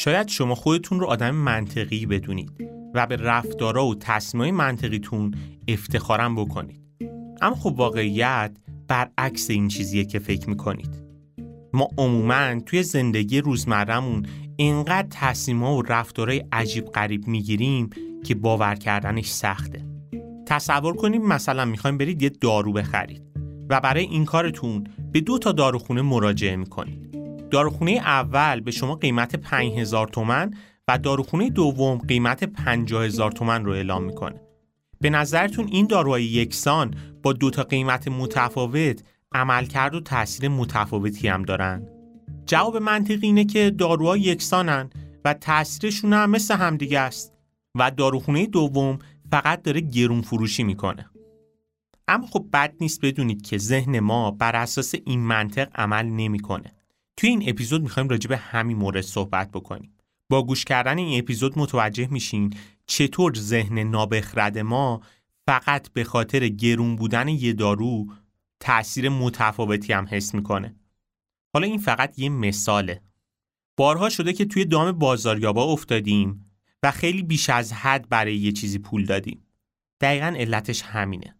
شاید شما خودتون رو آدم منطقی بدونید و به رفتارا و تصمیمای منطقیتون افتخارم بکنید. اما خب واقعیت برعکس این چیزیه که فکر می‌کنید. ما عموما توی زندگی روزمرهمون اینقدر تصمیمها و رفتارهای عجیب غریب می‌گیریم که باور کردنش سخته. تصور کنید مثلا می‌خوایم برید یه دارو بخرید و برای این کارتون به دو تا داروخونه مراجعه می‌کنید. داروخونه اول به شما قیمت 5000 تومن و داروخونه دوم قیمت 50000 تومن رو اعلام می‌کنه. به نظرتون این داروهای یکسان با دو تا قیمت متفاوت عملکرد و تاثیر متفاوتی هم دارن؟ جواب منطقی اینه که داروها یکسانن و تاثیرشون هم مثل همدیگه است و داروخونه دوم فقط داره گرون فروشی می‌کنه. اما خب بد نیست بدونید که ذهن ما بر اساس این منطق عمل نمی‌کنه. توی این اپیزود می‌خوایم راجع به همین مورد صحبت بکنیم. با گوش کردن این اپیزود متوجه میشین چطور ذهن نابخرد ما فقط به خاطر گرون بودن یه دارو تأثیر متفاوتی هم حس می‌کنه. حالا این فقط یه مثاله. بارها شده که توی دام بازاریابا افتادیم و خیلی بیش از حد برای یه چیزی پول دادیم. دقیقا علتش همینه.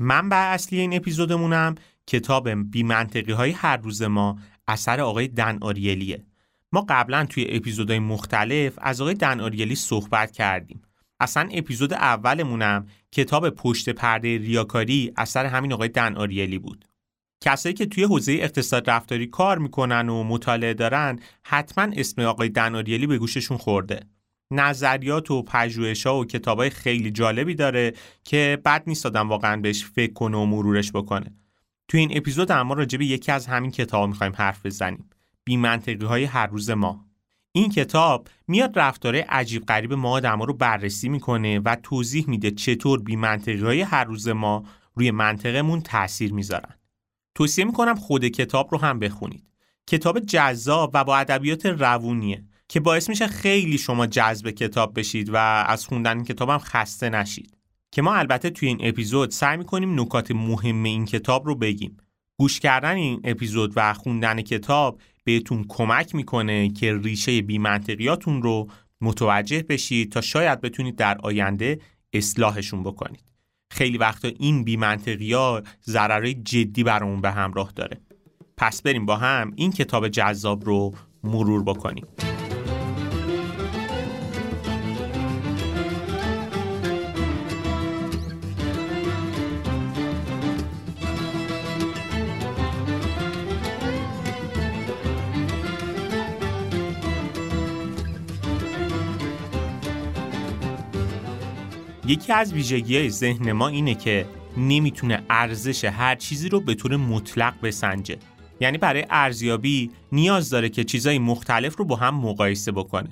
منبع اصلی این اپیزودمونم کتاب بیمنطقی های هر روز ما اثر آقای دن آریلیه. ما قبلا توی اپیزودهای مختلف از آقای دن آریلی صحبت کردیم. اصلا اپیزود اولمونم کتاب پشت پرده ریاکاری اثر همین آقای دن آریلی بود. کسایی که توی حوزه اقتصاد رفتاری کار می‌کنن و مطالعه دارن حتما اسم آقای دن آریلی به گوششون خورده. نظریات و پژوهش‌ها و کتابای خیلی جالبی داره که بد نیست آدم واقعا بهش فکر کنه و مرورش بکنه. توی این اپیزود اما راجع به یکی از همین کتاب می‌خوایم حرف بزنیم. بی منطقی های هر روز ما. این کتاب میاد رفتاره عجیب غریب ما آدما رو بررسی می‌کنه و توضیح میده چطور بی منطقی های هر روز ما روی منطقمون تاثیر می‌ذارن. توصیه می‌کنم خود کتاب رو هم بخونید. کتاب جذاب و با ادبیات روونیه که باعث میشه خیلی شما جذب کتاب بشید و از خوندن کتابم خسته نشید. که ما البته توی این اپیزود سعی می‌کنیم نکات مهم این کتاب رو بگیم. گوش کردن این اپیزود و خوندن کتاب بهتون کمک می‌کنه که ریشه بیمنطقیاتون رو متوجه بشید تا شاید بتونید در آینده اصلاحشون بکنید. خیلی وقتا این بیمنطقی ها ضررهای جدی برامون به همراه داره. پس بریم با هم این کتاب جذاب رو مرور بکنیم. یکی از ویژگی های ذهن ما اینه که نمی‌تونه ارزش هر چیزی رو به طور مطلق بسنجه. یعنی برای ارزیابی نیاز داره که چیزهای مختلف رو با هم مقایسه بکنه.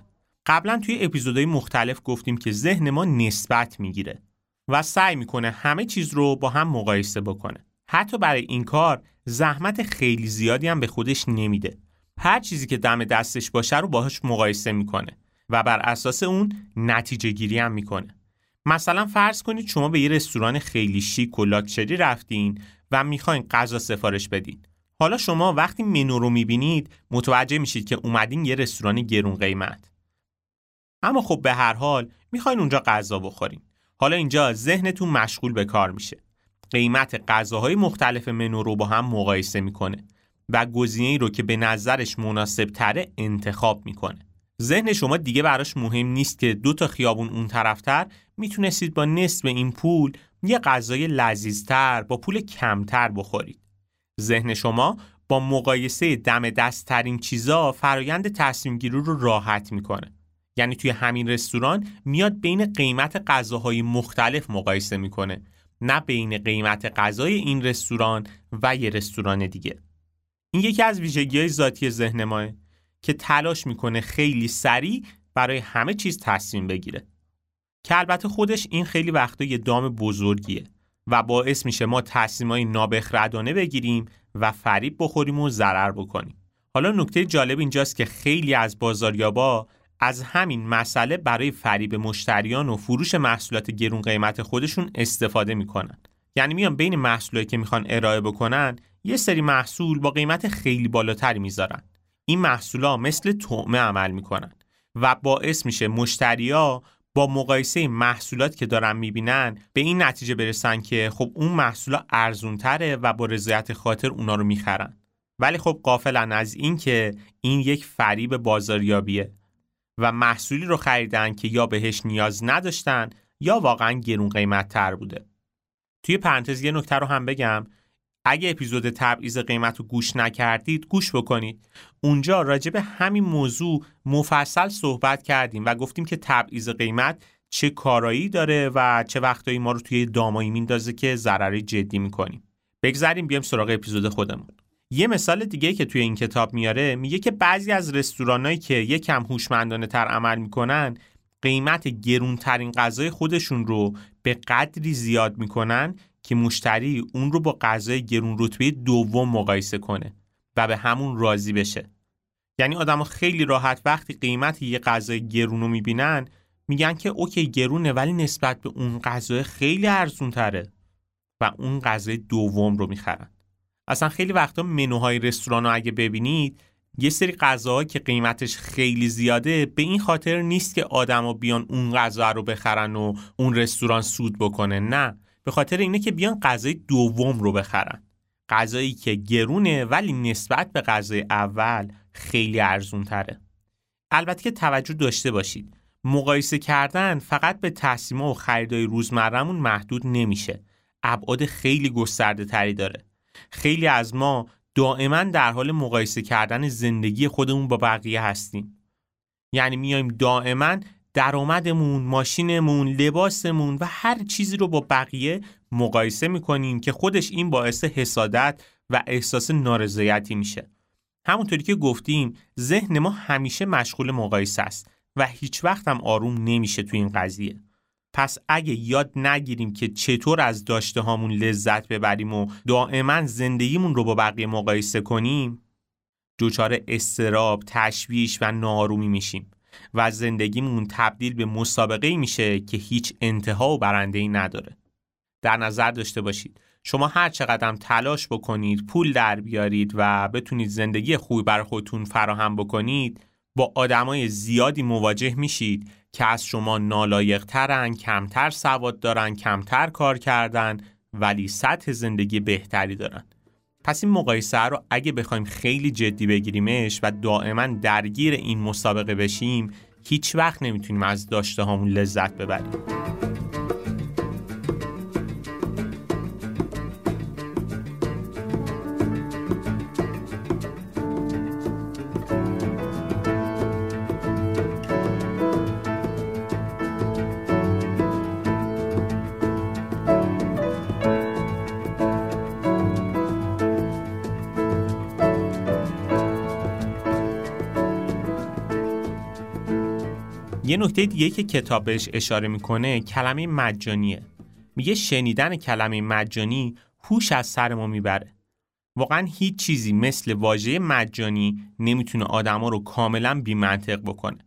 قبلا توی اپیزودهای مختلف گفتیم که ذهن ما نسبت می‌گیره و سعی می‌کنه همه چیز رو با هم مقایسه بکنه. حتی برای این کار زحمت خیلی زیادی هم به خودش نمیده. هر چیزی که دم دستش باشه رو باهاش مقایسه می‌کنه و بر اساس اون نتیجه گیری هم می‌کنه. مثلا فرض کنید شما به یه رستوران خیلی شیک و لاکچری رفتین و می‌خواین غذا سفارش بدین. حالا شما وقتی منو رو می‌بینید متوجه میشید که اومدین یه رستوران گرون قیمت. اما خب به هر حال می‌خواین اونجا غذا بخورین. حالا اینجا ذهنتون مشغول به کار میشه. قیمت غذاهای مختلف منو رو با هم مقایسه می‌کنه و گزینه‌ای رو که به نظرش مناسب تره انتخاب می‌کنه. ذهن شما دیگه براش مهم نیست که دو تا خیابون اون طرفتر می‌تونستید با نصف این پول یه غذای لذیذتر با پول کمتر بخورید. ذهن شما با مقایسه دم دست ترین چیزا فرایند تصمیم گیری رو راحت می‌کنه. یعنی توی همین رستوران میاد بین قیمت غذاهای مختلف مقایسه می‌کنه نه بین قیمت غذای این رستوران و یه رستوران دیگه. این یکی از ویژگی های ذاتی ذهن ماه که تلاش می‌کنه خیلی سریع برای همه چیز تصمیم بگیره که البته خودش این خیلی وقتا یه دام بزرگیه و باعث میشه ما تصمیمای نابخردانه بگیریم و فریب بخوریم و ضرر بکنیم. حالا نکته جالب اینجاست که خیلی از بازاریابا از همین مسئله برای فریب مشتریان و فروش محصولات گرون قیمت خودشون استفاده می‌کنن. یعنی میان بین محصولاتی که می‌خوان ارائه بکنن یه سری محصول با قیمت خیلی بالاتری می‌ذارن. این محصولا مثل طعمه عمل می‌کنن و باعث میشه مشتریا با مقایسه محصولات که دارن می‌بینن به این نتیجه برسن که خب اون محصولا ارزون تره و با رضایت خاطر اونا رو می‌خرن. ولی خب قافلن از این که این یک فریب بازاریابیه و محصولی رو خریدن که یا بهش نیاز نداشتن یا واقعا گرون قیمت تر بوده. توی پرانتز یه نکته رو هم بگم. اگه اپیزود تبعیض قیمت رو گوش نکردید گوش بکنید. اونجا راجع به همین موضوع مفصل صحبت کردیم و گفتیم که تبعیض قیمت چه کارایی داره و چه وقتایی ما رو توی دامایی میندازه که ضرری جدی می‌کنیم. بگذاریم بیایم سراغ اپیزود خودمون. یه مثال دیگه که توی این کتاب میاره میگه که بعضی از رستورانایی که یکم هوشمندانه تر عمل می‌کنن قیمت گرونترین غذای خودشون رو به قدری زیاد می‌کنن که مشتری اون رو با غذای گرون رتبه دوم مقایسه کنه و به همون راضی بشه. یعنی آدم خیلی راحت وقتی قیمت یه غذای گرون رو می‌بینن میگن که اوکی گرونه ولی نسبت به اون غذای خیلی ارزون تره و اون غذای دوم رو می‌خرن. اصلا خیلی وقتا منوهای رستوران رو اگه ببینید یه سری غذاها که قیمتش خیلی زیاده به این خاطر نیست که آدما بیان اون غذا رو بخرن و اون رستوران سود بکنه نه. به خاطر اینه که بیان غذای دوم رو بخرن. غذایی که گرونه ولی نسبت به غذای اول خیلی ارزون تره البته که توجه داشته باشید مقایسه کردن فقط به تصمیم و خریدای روزمرهمون محدود نمیشه. ابعاد خیلی گسترده تری داره. خیلی از ما دائما در حال مقایسه کردن زندگی خودمون با بقیه هستیم. یعنی میایم دائما درآمدمون، ماشینمون، لباسمون و هر چیزی رو با بقیه مقایسه می‌کنیم که خودش این باعث حسادت و احساس نارضایتی میشه. همونطوری که گفتیم ذهن ما همیشه مشغول مقایسه است و هیچ وقت هم آروم نمیشه تو این قضیه. پس اگه یاد نگیریم که چطور از داشته هامون لذت ببریم و دائما زندگیمون رو با بقیه مقایسه کنیم دچار استراب، تشویش و نارومی میشیم و زندگیمون تبدیل به مسابقه میشه که هیچ انتها و برنده ای نداره. در نظر داشته باشید شما هر چقدر تلاش بکنید پول در بیارید و بتونید زندگی خوبی بر خودتون فراهم بکنید با آدمای زیادی مواجه میشید که از شما نالایق ترن، کمتر سواد دارن، کمتر کار کردن ولی سطح زندگی بهتری دارن. پس این مقایسه رو اگه بخوایم خیلی جدی بگیریمش و دائما درگیر این مسابقه بشیم هیچ وقت نمی‌تونیم از داشته هامون لذت ببریم. یه نکته دیگه که کتاب بهش اشاره می‌کنه کلمه مجانیه. میگه شنیدن کلمه مجانی هوش از سر ما می‌بره. واقعا هیچ چیزی مثل واژه مجانی نمی‌تونه آدما رو کاملا بی منطق بکنه.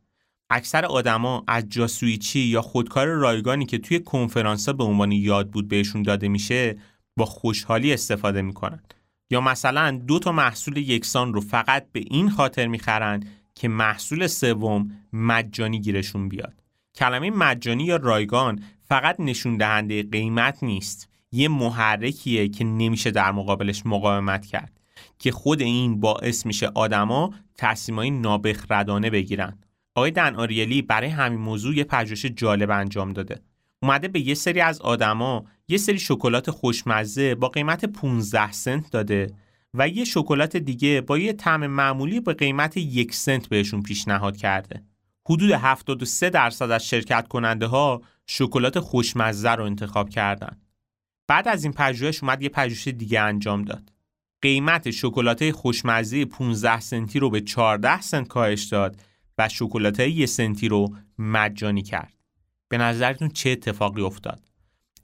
اکثر آدما از جاسویچی یا خودکار رایگانی که توی کنفرانس به عنوان یاد بود بهشون داده میشه با خوشحالی استفاده می‌کنن. یا مثلا دو تا محصول یکسان رو فقط به این خاطر می‌خرن که محصول سوم مجانی گیرشون بیاد. کلمه مجانی یا رایگان فقط نشون دهنده قیمت نیست. یه محرکیه که نمیشه در مقابلش مقاومت کرد که خود این باعث میشه آدما تصمیمای نابخردانه بگیرن. آقای دن آریلی برای همین موضوع یه پژوهش جالب انجام داده. اومده به یه سری از آدما یه سری شکلات خوشمزه با قیمت 15 سنت داده. و یه شکلات دیگه با یه طعم معمولی به قیمت یک سنت بهشون پیشنهاد کرده. حدود 73 درصد از شرکت کننده ها شکلات خوشمزه رو انتخاب کردن. بعد از این پژوهش اومد یه پژوهش دیگه انجام داد. قیمت شکلات خوشمزه 15 سنتی رو به 14 سنت کاهش داد. و شکلات یه سنتی رو مجانی کرد. به نظرتون چه اتفاقی افتاد؟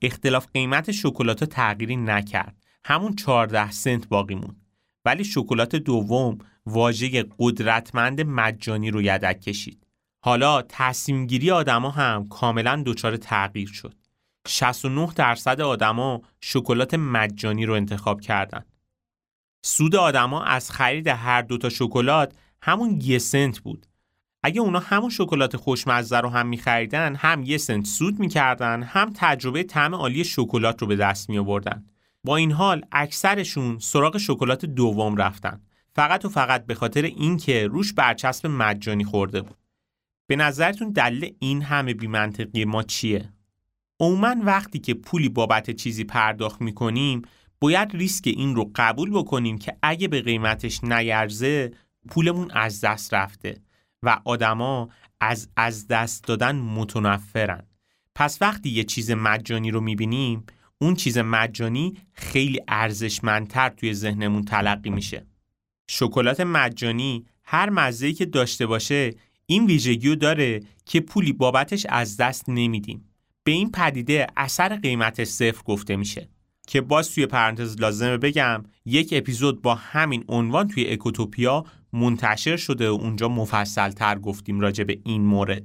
اختلاف قیمت شکلات تغییری نکرد. همون 14 سنت باقی موند. ولی شکلات دوم واژه قدرتمند مجانی رو یدک کشید. حالا تصمیم گیری آدما هم کاملا دچار تغییر شد. 69 درصد آدما شکلات مجانی رو انتخاب کردند. سود آدما از خرید هر دوتا شکلات همون یه سنت بود. اگه اونا همون شکلات خوشمزه رو هم میخریدن هم یه سنت سود می‌کردن هم تجربه طعم عالی شکلات رو به دست می آوردن. با این حال اکثرشون سراغ شکلات دوم رفتن. فقط و فقط به خاطر اینکه روش برچسب مجانی خورده بود. به نظرتون دلیل این همه بیمنطقی ما چیه؟ عموما وقتی که پولی بابت چیزی پرداخت می‌کنیم باید ریسک این رو قبول بکنیم که اگه به قیمتش نیرزه پولمون از دست رفته و آدما از از دست دادن متنفرن پس وقتی یه چیز مجانی رو می‌بینیم اون چیز مجانی خیلی ارزشمندتر توی ذهنمون تلقی میشه. شکلات مجانی هر مزه‌ای که داشته باشه این ویژگی رو داره که پولی بابتش از دست نمیدیم. به این پدیده اثر قیمت صفر گفته میشه که باز توی پرانتز لازمه بگم یک اپیزود با همین عنوان توی اکوتوپیا منتشر شده و اونجا مفصل تر گفتیم راجع به این مورد.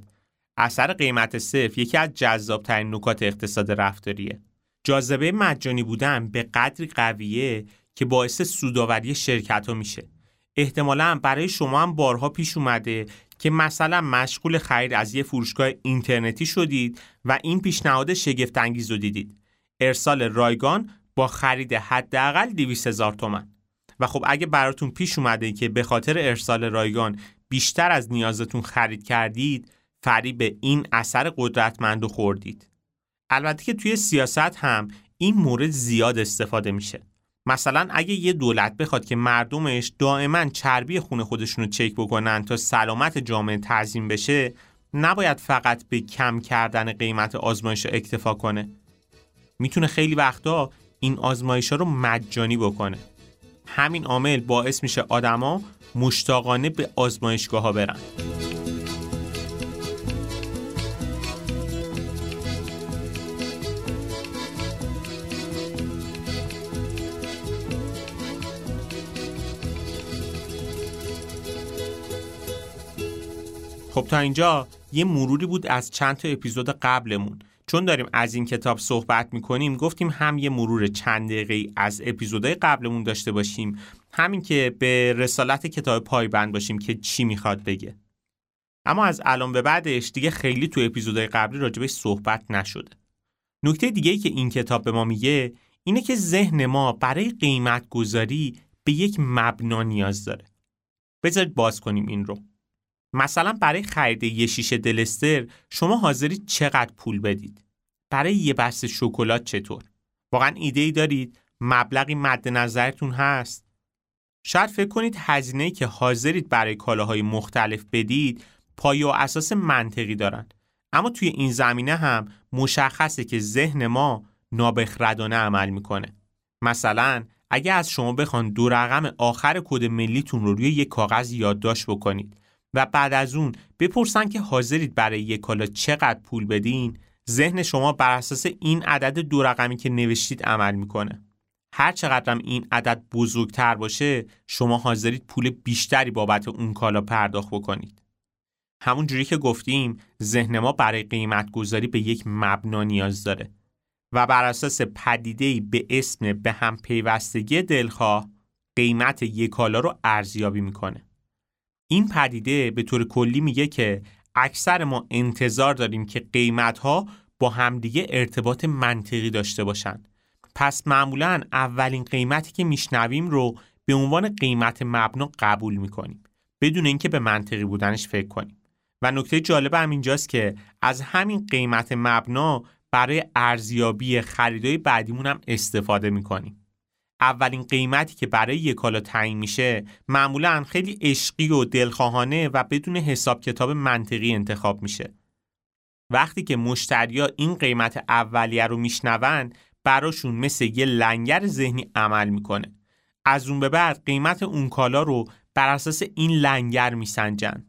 اثر قیمت صفر یکی از جذابترین نکات اقتصاد رفتاریه. جاذبه مجانی بودن به قدری قویه که باعث سوداوری شرکت ها میشه. احتمالا برای شما هم بارها پیش اومده که مثلا مشغول خرید از یه فروشگاه اینترنتی شدید و این پیشنهاد شگفت انگیز رو دیدید. ارسال رایگان با خرید حداقل 200 هزار تومن و خب اگه براتون پیش اومده که به خاطر ارسال رایگان بیشتر از نیازتون خرید کردید فریب این اثر قدرتمند خوردید. البته که توی سیاست هم این مورد زیاد استفاده میشه. مثلا اگه یه دولت بخواد که مردمش دائما چربی خون خودشون رو چک بکنن تا سلامت جامعه تعظیم بشه نباید فقط به کم کردن قیمت آزمایش اکتفا کنه. می‌تونه خیلی وقتا این آزمایش ها رو مجانی بکنه. همین عامل باعث میشه آدما مشتاقانه به آزمایشگاه ها برن. خب تا اینجا یه مروری بود از چند تا اپیزود قبلمون. چون داریم از این کتاب صحبت می‌کنیم گفتیم هم یه مرور چند دقیقه از اپیزودهای قبلمون داشته باشیم همین که به رسالت کتاب پایبند باشیم که چی می‌خواد بگه. اما از الان به بعدش دیگه خیلی تو اپیزودهای قبلی راجبش صحبت نشده. نکته دیگه ای که این کتاب به ما میگه اینه که ذهن ما برای قیمت گذاری به یک مبنا نیاز داره. بذارید باز کنیم این رو. مثلا برای خرید یه شیشه دلستر شما حاضرید چقدر پول بدید؟ برای یه بسته شکلات چطور؟ واقعا ایده ای دارید؟ مبلغی مد نظرتون هست؟ شاید فکر کنید هزینه که حاضرید برای کالاهای مختلف بدید پایه و اساس منطقی دارن. اما توی این زمینه هم مشخصه که ذهن ما نابخردانه عمل می‌کنه. مثلا اگه از شما بخوان دو رقم آخر کد ملیتون رو روی یک کاغذ یادداشت بکنید. و بعد از اون بپرسن که حاضرید برای یک کالا چقدر پول بدین. ذهن شما بر اساس این عدد دو رقمی که نوشتید عمل می‌کنه. هر چقدرم این عدد بزرگتر باشه شما حاضرید پول بیشتری بابت اون کالا پرداخت بکنید. همون جوری که گفتیم ذهن ما برای قیمت گذاری به یک مبنا نیاز داره و بر اساس پدیده‌ای به اسم به هم پیوستگی دلخواه قیمت یک کالا رو ارزیابی می‌کنه. این پدیده به طور کلی میگه که اکثر ما انتظار داریم که قیمت ها با همدیگه ارتباط منطقی داشته باشند. پس معمولا اولین قیمتی که میشنویم رو به عنوان قیمت مبنا قبول می‌کنیم بدون اینکه به منطقی بودنش فکر کنیم و نکته جالب هم اینجاست که از همین قیمت مبنا برای ارزیابی خریدای بعدیمون هم استفاده می‌کنیم اولین قیمتی که برای یک کالا تعیین میشه معمولا خیلی عشقی و دلخواهانه و بدون حساب کتاب منطقی انتخاب میشه. وقتی که مشتریا این قیمت اولیه رو میشنون براشون مثل یه لنگر ذهنی عمل می‌کنه. از اون به بعد قیمت اون کالا رو بر اساس این لنگر میسنجن.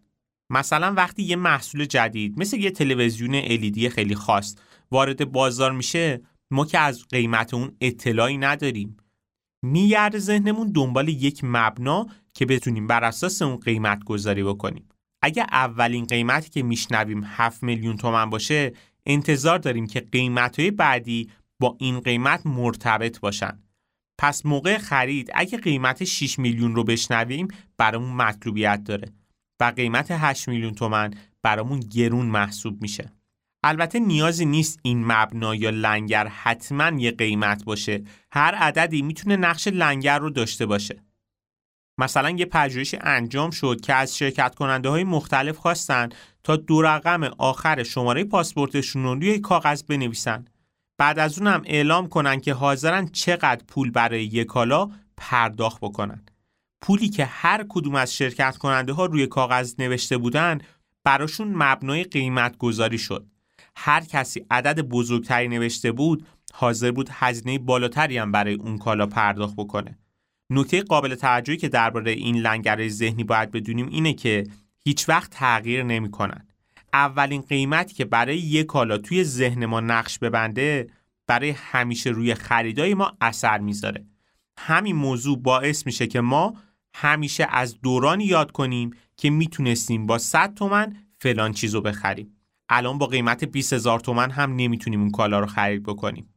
مثلا وقتی یه محصول جدید مثل یه تلویزیون LED خیلی خاص وارد بازار میشه ما که از قیمت اون اطلاعی نداریم میگرده ذهنمون دنبال یک مبنا که بتونیم بر اساس اون قیمت گذاری بکنیم. اگه اولین قیمتی که میشنویم 7 میلیون تومن باشه انتظار داریم که قیمتهای بعدی با این قیمت مرتبط باشن. پس موقع خرید اگه قیمت 6 میلیون رو بشنویم برامون مطلوبیت داره و قیمت 8 میلیون تومن برامون گرون محسوب میشه. البته نیازی نیست این مبنا یا لنگر حتما یه قیمت باشه. هر عددی می‌تونه نقش لنگر رو داشته باشه. مثلا یه پژوهشی انجام شد که از شرکت کننده های مختلف خواستن تا دو رقم آخر شماره پاسپورتشون رو روی کاغذ بنویسن. بعد از اونم اعلام کنن که حاضرن چقدر پول برای یک کالا پرداخت بکنن. پولی که هر کدوم از شرکت کننده ها روی کاغذ نوشته بودن براشون مبنای قیمت گذاری شد. هر کسی عدد بزرگتری نوشته بود حاضر بود هزینه بالاتری هم برای اون کالا پرداخت بکنه نکته قابل توجهی که درباره این لنگر ذهنی باید بدونیم اینه که هیچ وقت تغییر نمی‌کنن. اولین قیمتی که برای یک کالا توی ذهن ما نقش ببنده برای همیشه روی خریدای ما اثر می‌ذاره. همین موضوع باعث میشه که ما همیشه از دورانی یاد کنیم که می‌تونستیم با 100 تومن فلان چیزو بخریم. الان با قیمت 20 هزار هم نمی‌تونیم اون کالا رو خرید بکنیم.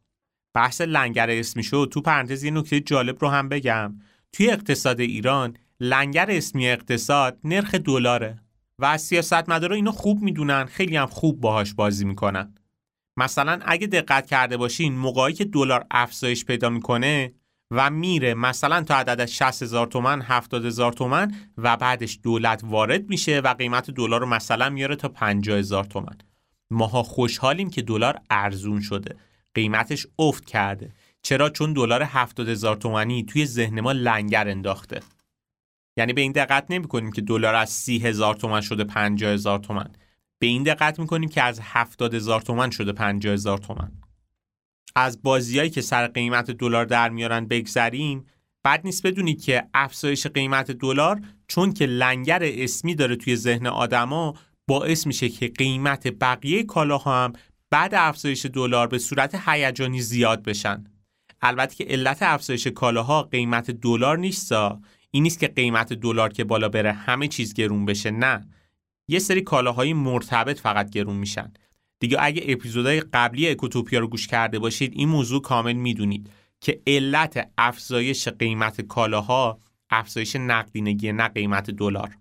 بحث لنگر اسمی شد. تو پرانتز یه نکته جالب رو هم بگم. توی اقتصاد ایران لنگر اسمی اقتصاد نرخ دلاره و سیاستمدارا اینو خوب می‌دونن خیلی هم خوب باهاش بازی می‌کنن. مثلا اگه دقت کرده باشین موقعی که دلار افزایش پیدا می‌کنه و میره مثلا تا عدد 60 هزار تومن 70 هزار تومن و بعدش دولت وارد میشه و قیمت دلار رو مثلا میاره تا 50 هزار تومن. ماها خوشحالیم که دلار ارزون شده. قیمتش افت کرده. چرا؟ چون دلار 70 هزار تومانی توی ذهن ما لنگر انداخته. یعنی به این دقت نمی کنیم که دلار از 30 هزار تومن شده 50 هزار تومن. به این دقت می کنیم که از 70 هزار تومن شده 50 هزار تومن. از بازیایی که سر قیمت دلار در میارن بگذریم بعد نیست بدونید که افزایش قیمت دلار چون که لنگر اسمی داره توی ذهن آدما باعث میشه که قیمت بقیه کالاها هم بعد افزایش دلار به صورت هیجانی زیاد بشن. البته که علت افزایش کالاها قیمت دلار نیستا این نیست که قیمت دلار که بالا بره همه چیز گرون بشه نه. یه سری کالاهای مرتبط فقط گرون میشن. دیگه اگه اپیزودهای قبلی اکوتوپیا رو گوش کرده باشید این موضوع کامل می‌دونید که علت افزایش قیمت کالاها افزایش نقدینگی نه قیمت دلار.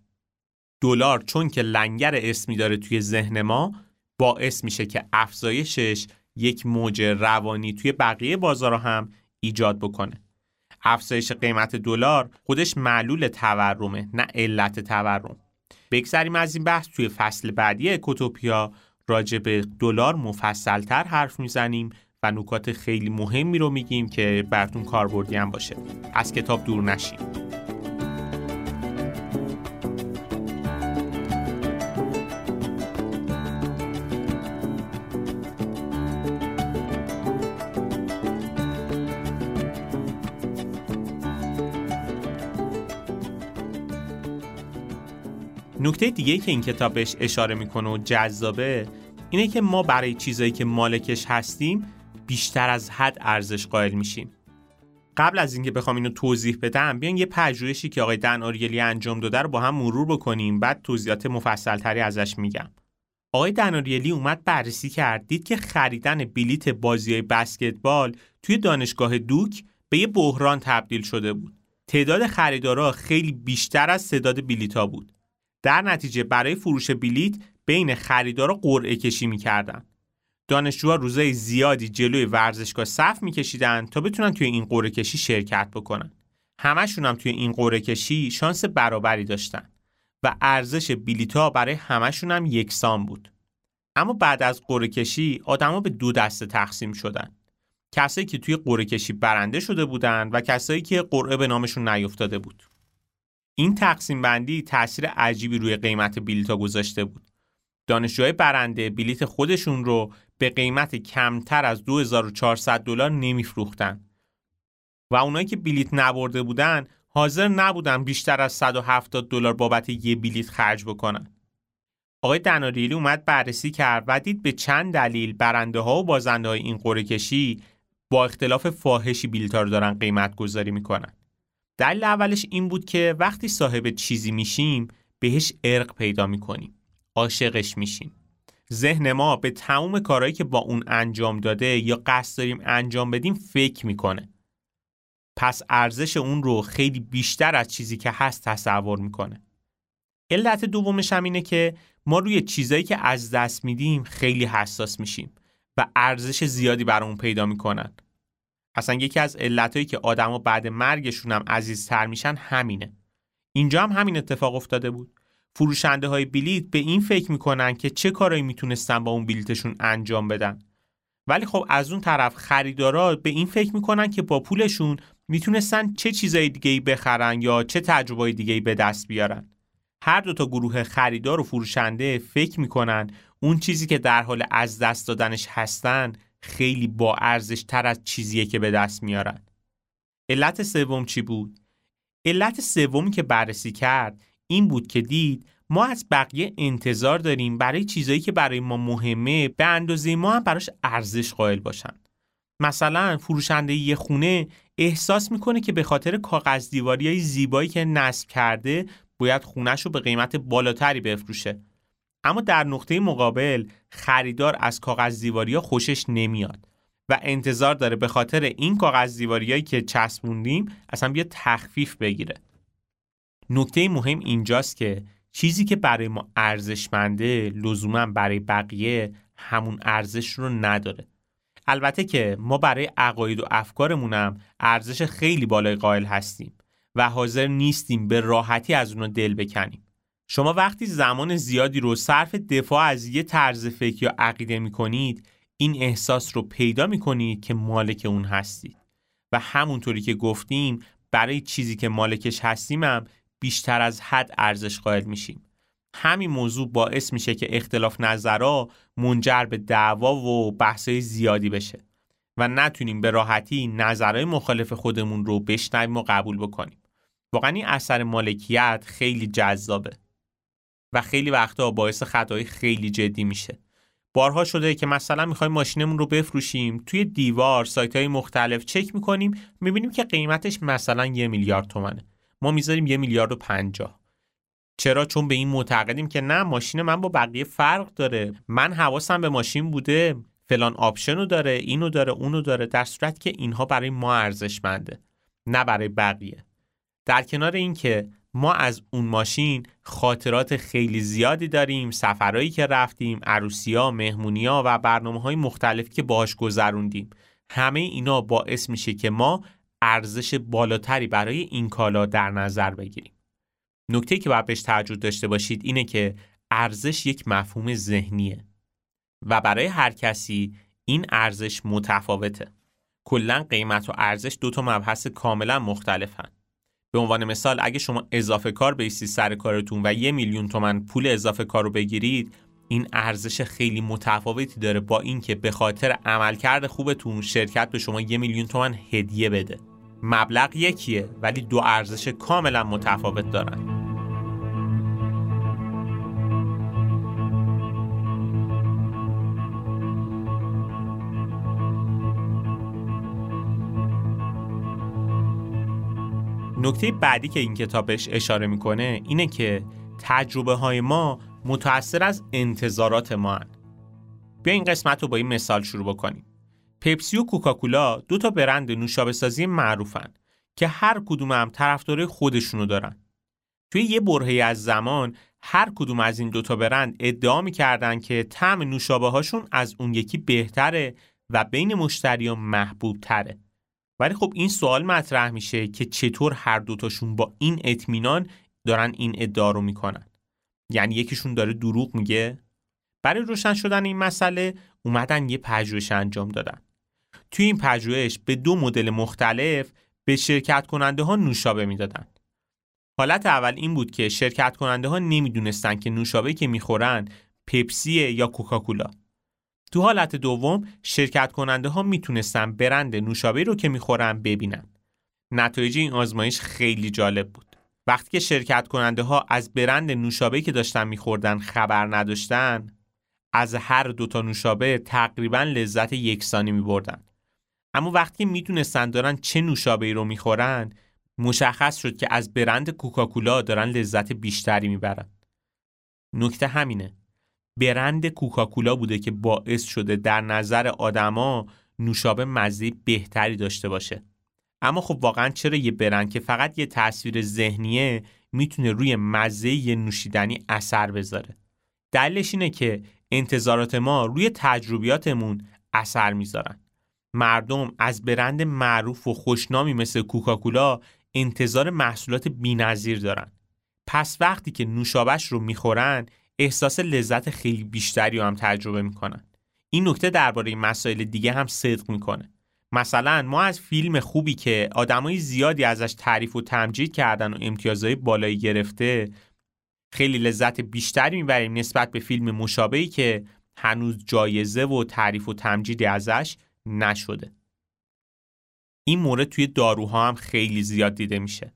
دلار چون که لنگر اسمی داره توی ذهن ما باعث میشه که افزایشش یک موج روانی توی بقیه بازارها هم ایجاد بکنه. افزایش قیمت دلار خودش معلول تورمه نه علت تورم. بگذریم از این بحث توی فصل بعدی اکوتوپیا راجع به دلار مفصلتر حرف می‌زنیم و نکات خیلی مهمی رو میگیم که براتون کاربردی هم باشه. از کتاب دور نشیم نکته دیگه که این کتاب بهش اشاره می‌کنه و جذابه اینه که ما برای چیزایی که مالکش هستیم بیشتر از حد ارزش قائل میشیم. قبل از اینکه بخوام اینو توضیح بدم بیان یه پژوهشی که آقای دن آریلی انجام داده رو با هم مرور بکنیم بعد توضیحات مفصلتری ازش میگم. آقای دناریلی اومد بررسی کرد دید که خریدن بلیت بازی بسکتبال توی دانشگاه دوک به یه بحران تبدیل شده بود. تعداد خریدارا خیلی بیشتر از تعداد بلیتا بود. در نتیجه برای فروش بلیت بین خریدارا قرعه کشی می‌کردن. دانشجوها روزای زیادی جلوی ورزشگاه صف میکشیدن تا بتونن توی این قرعه کشی شرکت بکنن. همشون هم توی این قرعه کشی شانس برابری داشتن و ارزش بلیتها برای همشون هم یکسان بود. اما بعد از قرعه کشی آدما به دو دسته تقسیم شدن. کسایی که توی قرعه کشی برنده شده بودن و کسایی که قرعه به نامشون نیفتاده بود. این تقسیم بندی تاثیر عجیبی روی قیمت بلیتا گذاشته بود. دانشجوهای برنده بلیت خودشون رو به قیمت کمتر از 2400 دلار نمیفروختن و اونایی که بلیت نبرده بودن حاضر نبودن بیشتر از 170 دلار بابت یه بلیت خرج بکنن. آقای دناریلی اومد بررسی کرد و دید به چند دلیل برنده ها و بازنده های این قرعه کشی با اختلاف فاحشی رو دارن قیمت گذاری می‌کنن. دلیل اولش این بود که وقتی صاحب چیزی میشیم بهش ارق پیدا می‌کنیم. عاشقش میشیم. ذهن ما به تمام کارهایی که با اون انجام داده یا قصد داریم انجام بدیم فکر می‌کنه. پس ارزش اون رو خیلی بیشتر از چیزی که هست تصور می‌کنه. علت دومش هم اینه که ما روی چیزایی که از دست میدیم خیلی حساس میشیم و ارزش زیادی برامون پیدا می‌کنن. اصلا یکی از علتهایی که آدما بعد مرگشون هم عزیزتر میشن همینه. اینجا هم همین اتفاق افتاده بود. فروشنده های بلیت به این فکر می‌کنن که چه کارایی می‌تونستن با اون بلیتشون انجام بدن. ولی خب از اون طرف خریدارا به این فکر می‌کنن که با پولشون می‌تونستن چه چیزای دیگه ای بخرن یا چه تجربه دیگه ای به دست بیارن. هر دو تا گروه خریدار و فروشنده فکر می‌کنن اون چیزی که در حال از دست دادنش هستن خیلی با ارزش تر از چیزیه که به دست میارن. علت سوم چی بود؟ علت سومی که بررسی کرد این بود که دید ما از بقیه انتظار داریم برای چیزایی که برای ما مهمه به اندازه ما هم براش ارزش قائل باشن. مثلا فروشنده یه خونه احساس می‌کنه که به خاطر کاغذ دیواری های زیبایی که نصب کرده باید خونش رو به قیمت بالاتری بفروشه اما در نقطه مقابل خریدار از کاغذ دیواری خوشش نمیاد و انتظار داره به خاطر این کاغذ دیواری که چسبوندیم اصلا بیا تخفیف بگیره نکته مهم اینجاست که چیزی که برای ما ارزشمنده لزوما برای بقیه همون ارزش رو نداره البته که ما برای عقاید و افکارمونم ارزش خیلی بالای قائل هستیم و حاضر نیستیم به راحتی از اونو دل بکنیم. شما وقتی زمان زیادی رو صرف دفاع از یه طرز فکر یا عقیده می کنید این احساس رو پیدا می کنید که مالک اون هستید و همونطوری که گفتیم برای چیزی که مالکش هستیم هم بیشتر از حد ارزش قائل میشیم. همین موضوع باعث میشه که اختلاف نظرها منجر به دعوا و بحثای زیادی بشه و نتونیم به راحتی نظرهای مخالف خودمون رو بشنویم و قبول بکنیم. واقعا این اثر مالکیت خیلی جذابه و خیلی وقتا باعث خطای خیلی جدی میشه. بارها شده که مثلا می‌خوایم ماشینمون رو بفروشیم توی دیوار سایت های مختلف چک می‌کنیم می‌بینیم که قیمتش مثلا یه میلیارد تومنه. ما می‌ذاریم یه میلیارد و پنجاه. چرا؟ چون به این معتقدیم که نه ماشین من با بقیه فرق داره. من حواسم به ماشین بوده فلان آپشن رو داره اینو داره اونو داره در صورت که اینها برای ما ارزشمنده نه برای بقیه. در کنار اینکه ما از اون ماشین خاطرات خیلی زیادی داریم سفرهایی که رفتیم عروسیا مهمونیا و برنامه های مختلفی که باهاش گذروندیم. همه اینا باعث میشه که ما ارزش بالاتری برای این کالا در نظر بگیریم. نکته که باید بهش توجه داشته باشید اینه که ارزش یک مفهوم ذهنیه و برای هر کسی این ارزش متفاوته. کلا قیمت و ارزش دو تا مبحث کاملا مختلفن. به عنوان مثال اگه شما اضافه کار بیستید سر کارتون و یه میلیون تومن پول اضافه کار رو بگیرید این ارزش خیلی متفاوتی داره با اینکه به خاطر عملکرد خوبتون شرکت به شما یه میلیون تومن هدیه بده. مبلغ یکیه ولی دو ارزش کاملا متفاوت دارن. نکته بعدی که این کتابش اشاره می‌کنه اینه که تجربه های ما متأثر از انتظارات ما هن. بیا این قسمت رو با این مثال شروع بکنیم. پپسی و کوکاکولا دو تا برند نوشابه سازی معروفن که هر کدوم هم طرفدار خودشونو دارن. توی یه برهه از زمان هر کدوم از این دوتا برند ادعا می‌کردن که طعم نوشابه هاشون از اون یکی بهتره و بین مشتریان محبوب تره. ولی خب این سوال مطرح میشه که چطور هر دوتاشون با این اطمینان دارن این ادعا رو می‌کنن. یعنی یکیشون داره دروغ میگه. برای روشن شدن این مسئله اومدن یه پژوهش انجام دادن. توی این پژوهش به دو مدل مختلف به شرکت کننده ها نوشابه می‌دادن. حالت اول این بود که شرکت کننده ها نمی‌دونستن که نوشابه که می‌خورن پپسی یا کوکاکولا. تو حالت دوم شرکت کننده ها می‌تونستن برند نوشابه رو که می‌خورن ببینن. نتایج این آزمایش خیلی جالب بود. وقتی که شرکت کننده ها از برند نوشابه که داشتن میخوردن خبر نداشتن از هر دوتا نوشابه تقریبا لذت یکسانی میبردن اما وقتی می‌دونستن دارن چه نوشابه رو می‌خورن مشخص شد که از برند کوکاکولا دارن لذت بیشتری می‌برن نکته همینه برند کوکاکولا بوده که باعث شده در نظر آدما نوشابه مزه بهتری داشته باشه. اما خب واقعا چرا یه برند که فقط یه تصویر ذهنیه می‌تونه روی مزه یه نوشیدنی اثر بذاره؟ دلیلش اینه که انتظارات ما روی تجربیاتمون اثر می‌ذارن. مردم از برند معروف و خوشنامی مثل کوکاکولا انتظار محصولات بینظیر دارن. پس وقتی که نوشابش رو می‌خورن احساس لذت خیلی بیشتری هم تجربه می‌کنن. این نکته درباره مسائل دیگه هم صدق می‌کنه. مثلا ما از فیلم خوبی که آدمای زیادی ازش تعریف و تمجید کردن و امتیازهای بالایی گرفته خیلی لذت بیشتری می‌بریم نسبت به فیلم مشابهی که هنوز جایزه و تعریف و تمجیدی ازش نشده. این مورد توی داروها هم خیلی زیاد دیده میشه.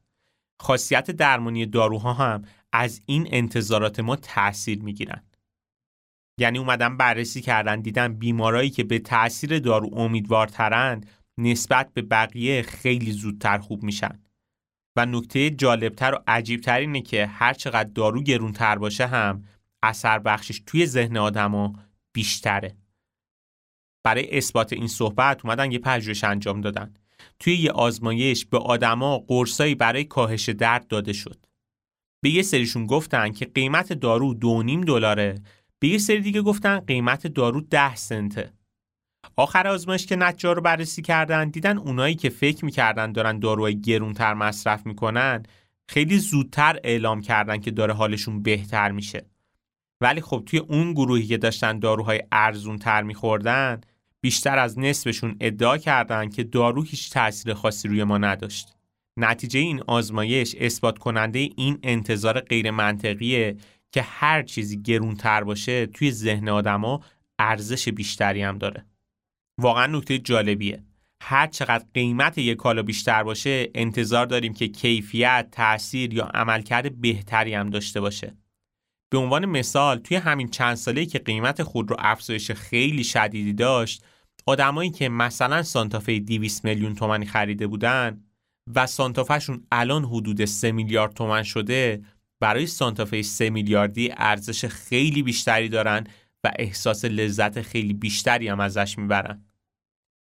خاصیت درمانی داروها هم از این انتظارات ما تاثیر می‌گیرن. یعنی اومدن بررسی کردن دیدن بیمارایی که به تاثیر دارو امیدوارترن نسبت به بقیه خیلی زودتر خوب میشن. و نکته جالبتر و عجیبتر اینه که هر چقدر دارو گرونتر باشه هم اثر بخشش توی ذهن آدما بیشتره. برای اثبات این صحبت اومدن یه پژوهش انجام دادن. توی یه آزمایش به آدما قرصایی برای کاهش درد داده شد. به یه سریشون گفتن که قیمت دارو دو نیم دلاره. به یه سری دیگه گفتن قیمت دارو ده سنته. آخر آزمایش که نتیجه رو بررسی کردن دیدن اونایی که فکر می‌کردن دارن داروهای گرونتر مصرف می‌کنن خیلی زودتر اعلام کردن که داره حالشون بهتر میشه. ولی خب توی اون گروهی که داشتن داروهای ارزون تر میخوردن بیشتر از نصفشون ادعا کردند که دارو هیچ تاثیر خاصی روی ما نداشت. نتیجه این آزمایش اثبات کننده این انتظار غیر منطقیه که هر چیزی گرونتر باشه توی ذهن آدما ارزش بیشتری هم داره. واقعا نکته جالبیه. هر چقدر قیمت یک کالا بیشتر باشه انتظار داریم که کیفیت، تاثیر یا عملکرد بهتری هم داشته باشه. به عنوان مثال توی همین چند ساله که قیمت خود رو افزایش خیلی شدیدی داشت آدمایی که مثلا سانتافه 200 میلیون تومانی خریده بودن و سانتافهشون الان حدود 3 میلیارد تومن شده برای سانتافه 3 میلیاردی ارزش خیلی بیشتری دارن و احساس لذت خیلی بیشتری هم ازش می‌برن.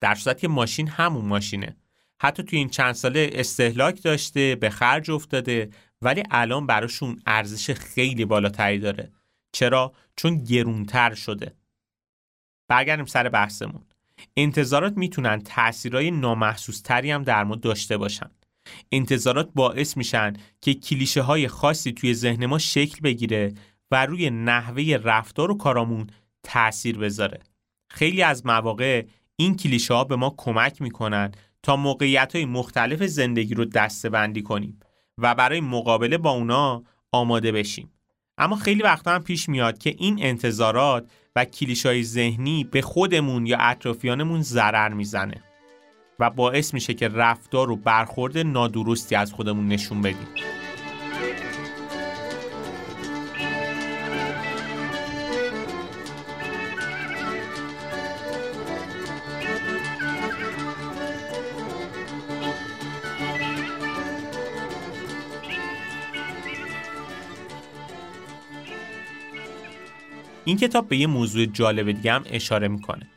در صورت که ماشین همون ماشینه. حتی توی این چند ساله استهلاک داشته به خرج افتاده ولی الان براشون ارزش خیلی بالاتری داره. چرا؟ چون گرونتر شده. برگردیم سر بحثمون. انتظارات می‌تونن تاثیرهای نامحسوس تری هم در ما داشته باشن. انتظارات باعث میشن که کلیشه های خاصی توی ذهن ما شکل بگیره و روی نحوه رفتار و کارامون تاثیر بذاره. خیلی از مواقع این کلیشه ها به ما کمک می‌کنن تا موقعیت های مختلف زندگی رو دسته بندی کنیم و برای مقابله با اونا آماده بشیم. اما خیلی وقتا هم پیش میاد که این انتظارات و کلیشای ذهنی به خودمون یا اطرافیانمون ضرر می‌زنه و باعث میشه که رفتار و برخورد نادرستی از خودمون نشون بدیم. این کتاب به یه موضوع جالب دیگه هم اشاره می‌کنه.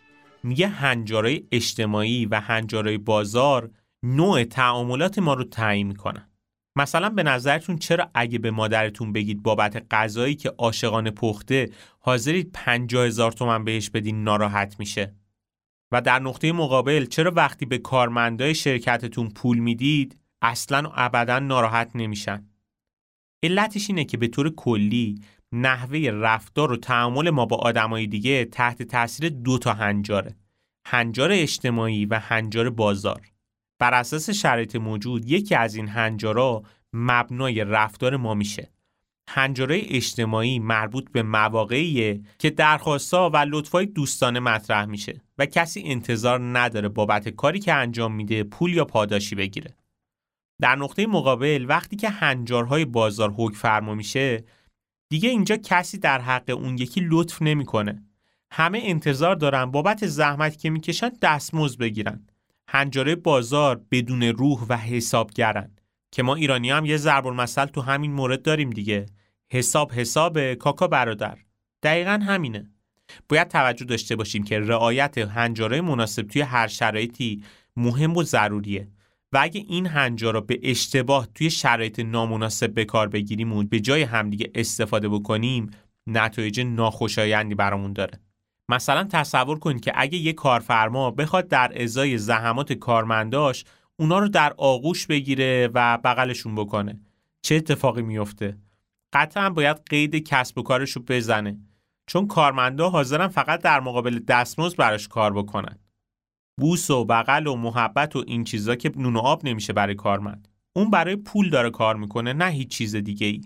میگه هنجارای اجتماعی و هنجارای بازار نوع تعاملات ما رو تعیین می‌کنن. مثلا به نظرتون چرا اگه به مادرتون بگید بابت غذایی که عاشقانه پخته حاضرید 50 هزار تومن بهش بدین ناراحت میشه؟ و در نقطه مقابل چرا وقتی به کارمندای شرکتتون پول می‌دید اصلا و ابدا ناراحت نمیشن؟ علتش اینه که به طور کلی نحوه رفتار و تعامل ما با آدمای دیگه تحت تاثیر دو تا هنجاره. هنجار اجتماعی و هنجار بازار. بر اساس شرایط موجود یکی از این هنجارا مبنای رفتار ما میشه. هنجارای اجتماعی مربوط به مواقعیه که درخواستها و لطفای دوستانه مطرح میشه و کسی انتظار نداره بابت کاری که انجام میده پول یا پاداشی بگیره. در نقطه مقابل وقتی که هنجارهای بازار حک فرما میشه دیگه اینجا کسی در حق اون یکی لطف نمی‌کنه. همه انتظار دارن بابت زحمتی که می‌کشن دستمزد بگیرن. هنجاره بازار بدون روح و حسابگرن که ما ایرانی هم یه ضرب المثل تو همین مورد داریم دیگه. حساب حساب کاکا برادر. دقیقا همینه. باید توجه داشته باشیم که رعایت هنجاره مناسب توی هر شرایطی مهم و ضروریه و اگه این هنجارا به اشتباه توی شرایط نامناسب به کار بگیریم و به جای همدیگه استفاده بکنیم نتایج ناخوشایندی برامون داره. مثلا تصور کنید که اگه یه کارفرما بخواد در ازای زحمات کارمنداش اونا رو در آغوش بگیره و بغلشون بکنه. چه اتفاقی میفته قطعا باید قید کسب و کارش رو بزنه. چون کارمندا حاضرن فقط در مقابل دستمزد براش کار بکنن. بوس و بغل و محبت و این چیزا که نون و آب نمیشه برای کارمند. اون برای پول داره کار می‌کنه نه هیچ چیز دیگه ای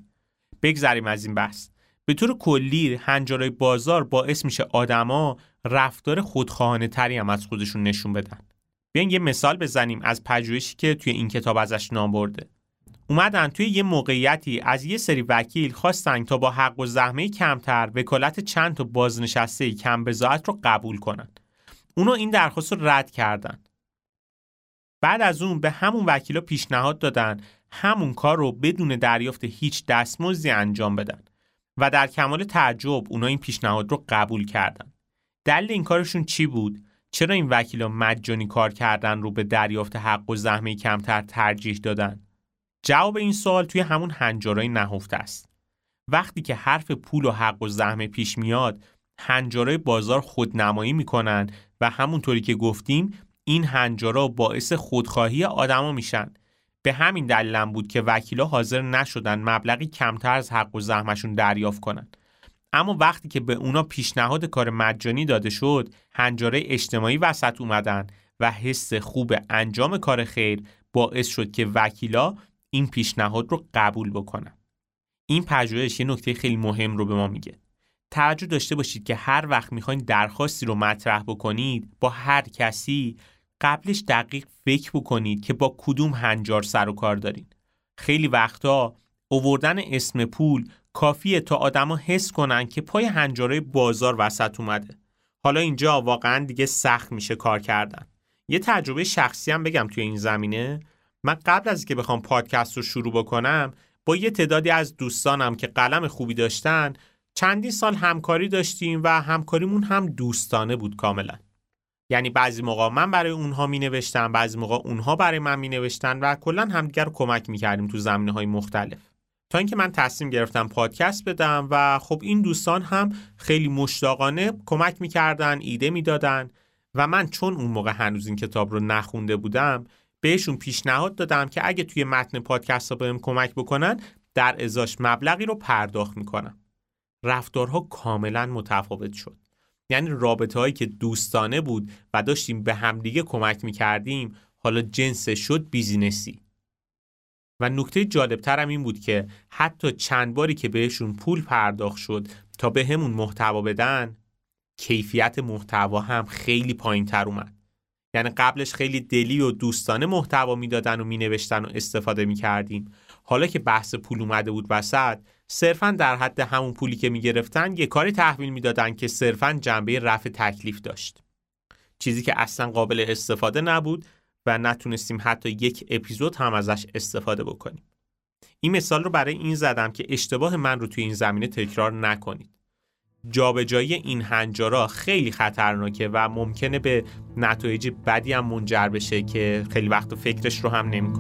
بگذریم از این بحث. به طور کلی هنجارای بازار باعث میشه آدما رفتار خودخواهانه تری هم از خودشون نشون بدن. بیاین یه مثال بزنیم از پژوهشی که توی این کتاب ازش نام برده. اومدن توی یه موقعیتی از یه سری وکیل خواستن تا با حق و زحمه کمتر وکالت چند تا بازنشسته کم بزاعت رو قبول کنن. اونو این درخواست رو رد کردن. بعد از اون به همون وکیلا پیشنهاد دادن همون کار رو بدون دریافت هیچ دستمزدی انجام بدن و در کمال تعجب اونا این پیشنهاد رو قبول کردن. دلیل این کارشون چی بود؟ چرا این وکیلا مجانی کار کردن رو به دریافت حق و زحمه کمتر ترجیح دادن؟ جواب این سوال توی همون هنجارای نهفته است. وقتی که حرف پول و حق و زحمه پیش میاد هنجارای بازار خودنمایی می‌کنن و همونطوری که گفتیم این هنجارا باعث خودخواهی آدما میشن. به همین دلیلم بود که وکیلا حاضر نشدن مبلغی کمتر از حق و زحمشون دریافت کنن. اما وقتی که به اونا پیشنهاد کار مجانی داده شد هنجاره اجتماعی وسط اومدن و حس خوب انجام کار خیر باعث شد که وکیلا این پیشنهاد رو قبول بکنن. این پژوهش یه نکته خیلی مهم رو به ما میگه. توجه داشته باشید که هر وقت می‌خواین درخواستی رو مطرح بکنید با هر کسی قبلش دقیق فکر بکنید که با کدوم هنجار سر و کار دارین. خیلی وقتا اووردن اسم پول کافیه تا آدما حس کنن که پای هنجاره بازار وسط اومده. حالا اینجا واقعا دیگه سخت میشه کار کردن. یه تجربه شخصی هم بگم توی این زمینه. من قبل از که بخوام پادکست رو شروع بکنم با یه تعدادی از دوستانم که قلم خوبی داشتن چندین سال همکاری داشتیم و همکاریمون هم دوستانه بود کاملا. یعنی بعضی موقع من برای اونها می نوشتم بعضی موقع اونها برای من می نوشتن و کلا همدیگر رو کمک می کردیم تو زمینه های مختلف. تا اینکه من تصمیم گرفتم پادکست بدم و خب این دوستان هم خیلی مشتاقانه کمک می‌کردن ایده می‌دادن و من چون اون موقع هنوز این کتاب رو نخونده بودم بهشون پیشنهاد دادم که اگه توی متن پادکست ها بهم کمک بکنن در ازاش مبلغی رو پرداخت می‌کنم. رفتارها کاملا متفاوت شد. یعنی رابطه هایی که دوستانه بود و داشتیم به همدیگه کمک می‌کردیم حالا جنس شد بیزینسی. و نکته جالبترم این بود که حتی چند باری که بهشون پول پرداخت شد تا به همون محتوا بدن کیفیت محتوا هم خیلی پایین تر اومد. یعنی قبلش خیلی دلی و دوستانه محتوا می‌دادن و مینوشتن و استفاده می‌کردیم. حالا که بحث پول اومده بود وسط صرفا در حد همون پولی که می‌گرفتن یه کاری تحویل می‌دادن که صرفا جنبه رفع تکلیف داشت. چیزی که اصلا قابل استفاده نبود و نتونستیم حتی یک اپیزود هم ازش استفاده بکنیم. این مثال رو برای این زدم که اشتباه من رو توی این زمینه تکرار نکنید. جابجایی این هنجارا خیلی خطرناکه و ممکنه به نتایج بدی هم منجر بشه که خیلی وقت فکرش رو هم نمی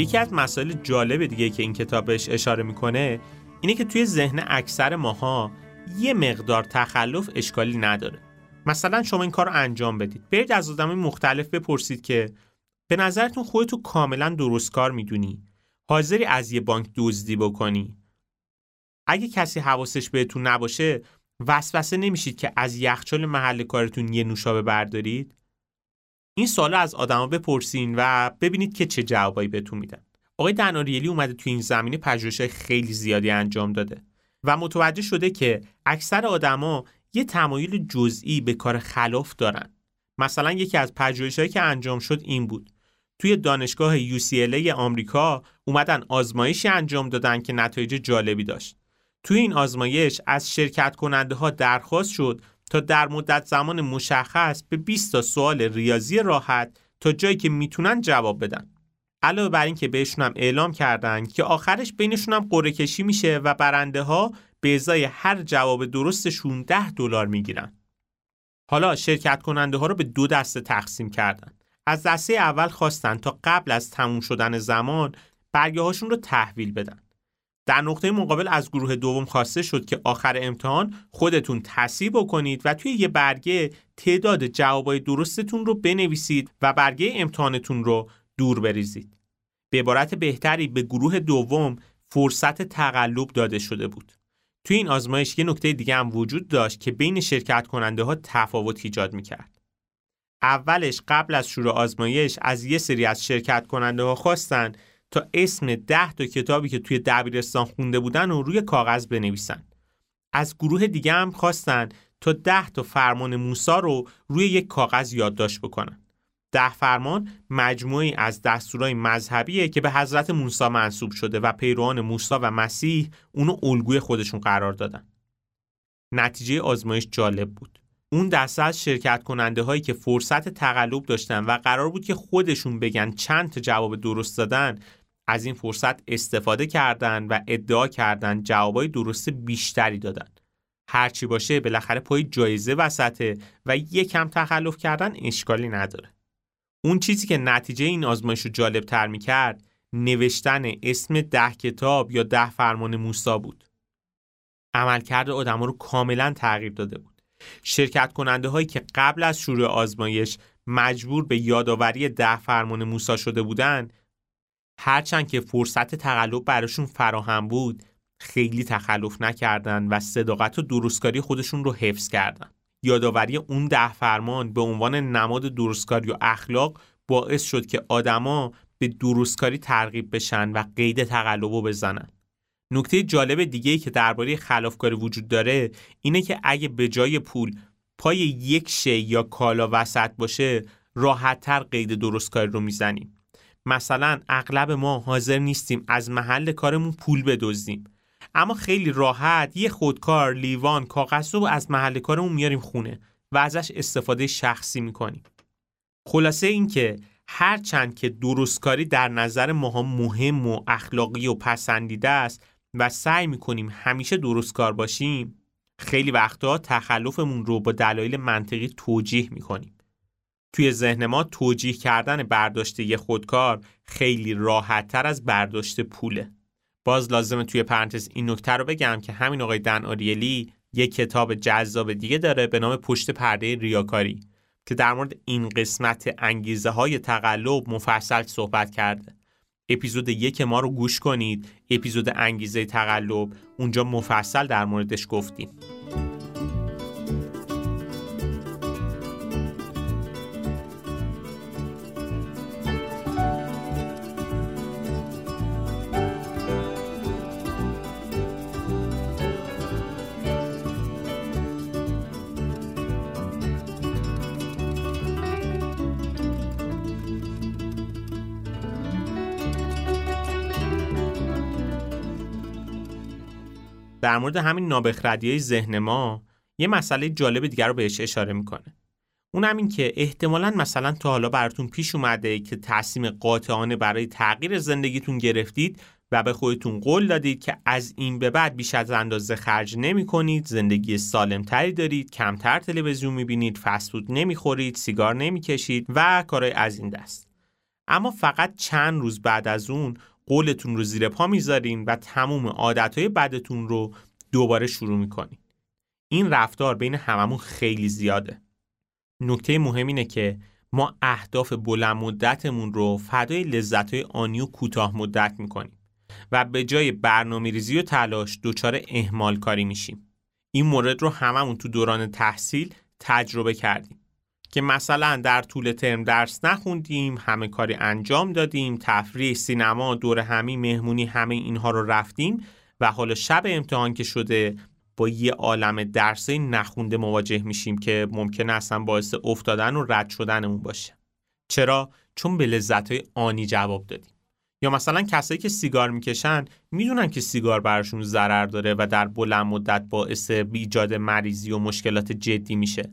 یکی از مسائل جالب دیگه که این کتاب بهش اشاره می‌کنه اینه که توی ذهن اکثر ماها یه مقدار تخلف اشکالی نداره. مثلا شما این کار رو انجام بدید. برید از آدمای مختلف بپرسید که به نظرتون خودتو کاملا درست کار می‌دونی؟ حاضری از یه بانک دزدی بکنی؟ اگه کسی حواسش بهتون نباشه وسوسه نمیشید که از یخچال محل کارتون یه نوشابه بردارید؟ این سوال از آدما بپرسین و ببینید که چه جوابایی بهتون میدن. آقای دناریلی اومده تو این زمینه پژوهش‌های خیلی زیادی انجام داده و متوجه شده که اکثر آدما یه تمایل جزئی به کار خلاف دارن. مثلا یکی از پژوهش‌هایی که انجام شد این بود. توی دانشگاه UCLA آمریکا اومدن آزمایشی انجام دادن که نتایج جالبی داشت. توی این آزمایش از شرکت کننده ها درخواست شد تا در مدت زمان مشخص به 20 تا سوال ریاضی راحت تا جایی که می‌تونن جواب بدن. علاوه بر این که بهشون هم اعلام کردن که آخرش بینشون هم قرعه کشی میشه و برنده ها به ازای هر جواب درستشون 10 دلار می‌گیرن. حالا شرکت کننده ها رو به دو دسته تقسیم کردن. از دسته اول خواستن تا قبل از تموم شدن زمان برگه هاشون رو تحویل بدن. در نقطه مقابل از گروه دوم خواسته شد که آخر امتحان خودتون تصیب بکنید و توی یه برگه تعداد جوابای درستتون رو بنویسید و برگه امتحانتون رو دور بریزید. به عبارت بهتری به گروه دوم فرصت تقلب داده شده بود. توی این آزمایش یه نکته دیگه هم وجود داشت که بین شرکت کننده ها تفاوت ایجاد می‌کرد. اولش قبل از شروع آزمایش از یه سری از شرکت کننده ها خواستن تا اسم ده تا کتابی که توی دبیرستان خونده بودن و روی کاغذ بنویسن. از گروه دیگه هم خواستن تا ده تا فرمان موسا رو روی یک کاغذ یادداشت بکنن. ده فرمان مجموعی از دستورای مذهبیه که به حضرت موسی منصوب شده و پیروان موسی و مسیح اونو الگوی خودشون قرار دادن. نتیجه آزمایش جالب بود. اون دسته از شرکت کننده هایی که فرصت تقلب داشتن و قرار بود که خودشون بگن چند تا جواب درست دادن از این فرصت استفاده کردند و ادعا کردند جوابای درست بیشتری دادن. هرچی باشه بالاخره پای جایزه وسطه و یکم تخلف کردن اشکالی نداره. اون چیزی که نتیجه این آزمایش رو جالب تر می کرد نوشتن اسم ده کتاب یا ده فرمان موسا بود. عملکرد آدما رو کاملا تغییر داده بود. شرکت کننده هایی که قبل از شروع آزمایش مجبور به یادآوری ده فرمان موسا شده بودند هرچند که فرصت تقلب براشون فراهم بود خیلی تخلف نکردن و صداقت و درستکاری خودشون رو حفظ کردن. یادآوری اون ده فرمان به عنوان نماد درستکاری و اخلاق باعث شد که آدما به درستکاری ترغیب بشن و قید تقلب رو بزنن. نکته جالب دیگه ای که درباره خلافکاری وجود داره اینه که اگه به جای پول پای یک شی یا کالا وسط باشه راحتتر قید درستکاری رو می‌زنیم. مثلا اغلب ما حاضر نیستیم از محل کارمون پول بدزدیم. اما خیلی راحت یه خودکار لیوان کاغذ رو از محل کارمون میاریم خونه و ازش استفاده شخصی می‌کنیم. خلاصه این که هرچند که درستکاری در نظر ماها مهم و اخلاقی و پسندیده است و سعی می‌کنیم همیشه درستکار باشیم خیلی وقتا تخلفمون رو با دلایل منطقی توجیه می‌کنیم. توی ذهن ما توجیه کردن برداشت یه خودکار خیلی راحت تر از برداشت پوله. باز لازمه توی پرانتز این نکته رو بگم که همین آقای دن آریلی یه کتاب جذاب دیگه داره به نام پشت پرده ریاکاری که در مورد این قسمت انگیزه های تقلب مفصل صحبت کرده. اپیزود یک ما رو گوش کنید اپیزود انگیزه تقلب اونجا مفصل در موردش گفتیم در مورد همین نابخردی ذهن ما یه مسئله جالب دیگر رو بهش اشاره می‌کنه. اون هم این که احتمالا مثلا تا حالا براتون پیش اومده که تصمیم قاطعانه برای تغییر زندگیتون گرفتید و به خودتون قول دادید که از این به بعد بیش از اندازه خرج نمی کنید زندگی سالم تری دارید کمتر تلویزیون می‌بینید فسفود نمی‌خورید سیگار نمی‌کشید و کارهای از این دست. اما فقط چند روز بعد از اون قولتون رو زیر پا می‌ذارین و تموم عادتهای بدتون رو دوباره شروع می‌کنین. این رفتار بین هممون خیلی زیاده. نکته مهم اینه که ما اهداف بلند مدتمون رو فدای لذتهای آنی و کوتاه مدت می‌کنیم و به جای برنامه ریزی و تلاش دچار اهمال کاری میشیم. این مورد رو هممون تو دوران تحصیل تجربه کردیم. که مثلا در طول ترم درس نخوندیم همه کاری انجام دادیم تفریح سینما دور همی مهمونی همه اینها رو رفتیم و حالا شب امتحان که شده با یه عالم درسی نخونده مواجه میشیم که ممکن اصلا باعث افتادن و رد شدنمون باشه. چرا؟ چون به لذت آنی جواب دادیم. یا مثلا کسایی که سیگار می‌کشن می‌دونن که سیگار براشون ضرر داره و در بلند مدت باعث ایجاد مریضی و مشکلات جدی میشه.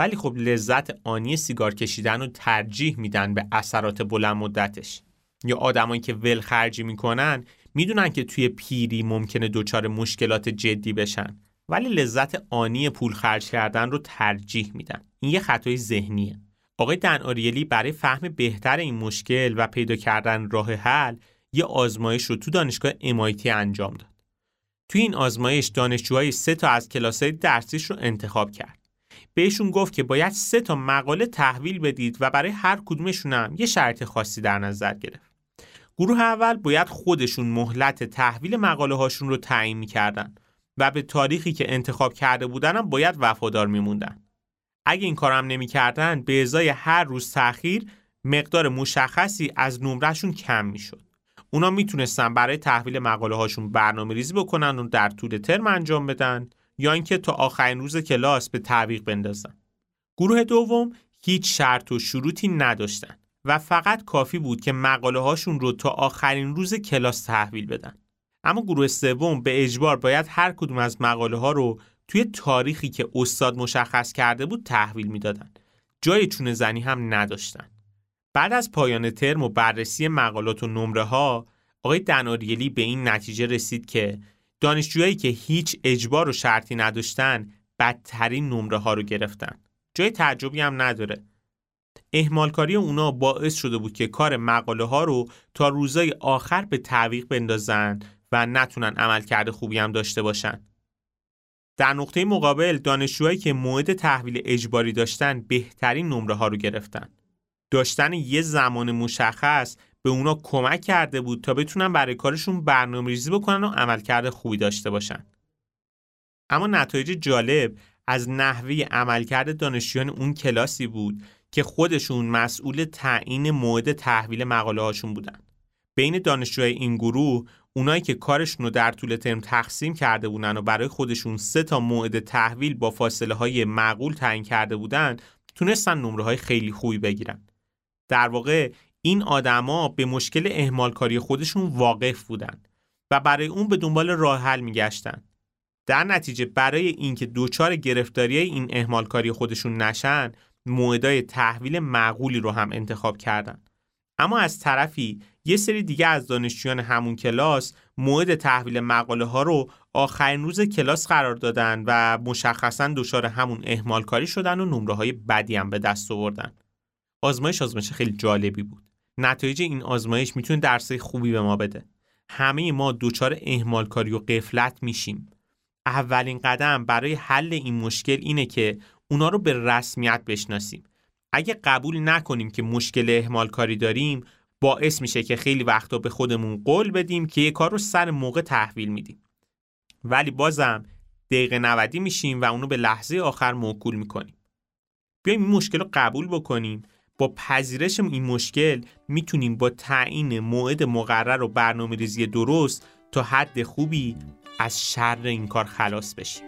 ولی خب لذت آنی سیگار کشیدن رو ترجیح میدن به اثرات بلند مدتش یا آدمایی که ول خرجی می‌کنن می‌دونن که توی پیری ممکنه دچار مشکلات جدی بشن ولی لذت آنی پول خرج کردن رو ترجیح میدن این یه خطای ذهنیه آقای دن آریلی برای فهم بهتر این مشکل و پیدا کردن راه حل یه آزمایش رو تو دانشگاه MIT انجام داد. توی این آزمایش دانشجوهای سه تا از کلاسای درسیش رو انتخاب کرد. بهشون گفت که باید سه تا مقاله تحویل بدید و برای هر کدومشون هم یه شرط خاصی در نظر گرفت. گروه اول باید خودشون مهلت تحویل مقاله هاشون رو تعیین می‌کردن و به تاریخی که انتخاب کرده بودن هم باید وفادار میموندن. اگه این کارم نمی‌کردن به ازای هر روز تاخیر مقدار مشخصی از نمرهشون کم می‌شد. اونا می‌تونستن برای تحویل مقاله هاشون برنامه ریزی بکنن و در طول ترم انجام بدن یا اینکه تا آخرین روز کلاس به تعویق بندازن. گروه دوم هیچ شرط و شروطی نداشتن و فقط کافی بود که مقاله هاشون رو تا آخرین روز کلاس تحویل بدن. اما گروه سوم به اجبار باید هر کدوم از مقاله ها رو توی تاریخی که استاد مشخص کرده بود تحویل می‌دادن. جای چونه زنی هم نداشتن. بعد از پایان ترم و بررسی مقالات و نمره ها آقای دناریلی به این نتیجه رسید که دانشجوهایی که هیچ اجبار و شرطی نداشتن بدترین نمره ها رو گرفتن. جای تعجبی هم نداره. اهمالکاری اونا باعث شده بود که کار مقاله ها رو تا روزای آخر به تعویق بندازن و نتونن عملکرد خوبی هم داشته باشن. در نقطه مقابل دانشجوهایی که موعد تحویل اجباری داشتن بهترین نمره ها رو گرفتن. داشتن یه زمان مشخص به اونا کمک کرده بود تا بتونن برای کارشون برنامه ریزی بکنن و عملکرد خوبی داشته باشن. اما نتایج جالب از نحوه عملکرد دانشجویان اون کلاسی بود که خودشون مسئول تعیین موعد تحویل مقاله هاشون بودن. بین دانشجوهای این گروه اونایی که کارشون رو در طول ترم تقسیم کرده بودن و برای خودشون سه تا موعد تحویل با فاصله های معقول تعیین کرده بودن تونستن نمره های خیلی خوبی بگیرن. در واقع این آدما به مشکل اهمالکاری خودشون واقف بودن و برای اون به دنبال راه حل میگشتن. در نتیجه برای اینکه دوچار گرفتاری این اهمالکاری خودشون نشن موعدای تحویل معقولی رو هم انتخاب کردن. اما از طرفی یه سری دیگه از دانشجویان همون کلاس موعد تحویل مقاله ها رو آخرین روز کلاس قرار دادن و مشخصا دچار همون اهمال کاری شدن و نمره های بدی هم به دست آوردن. آزمایش آزمایش خیلی جالبی بود. نتایج این آزمایش می‌تونه درسای خوبی به ما بده. همه ما دچار اهمال کاری و قفلت میشیم. اولین قدم برای حل این مشکل اینه که اونا رو به رسمیت بشناسیم. اگه قبول نکنیم که مشکل اهمال کاری داریم باعث میشه که خیلی وقتا به خودمون قول بدیم که یه کار رو سر موقع تحویل میدیم ولی بازم دقیقه 90 میشیم و اونو به لحظه آخر موکول می‌کنیم بیایم این مشکل رو قبول بکنیم با پذیرش این مشکل می‌تونیم با تعیین موعد مقرر و برنامه ریزی درست تا حد خوبی از شر این کار خلاص بشیم.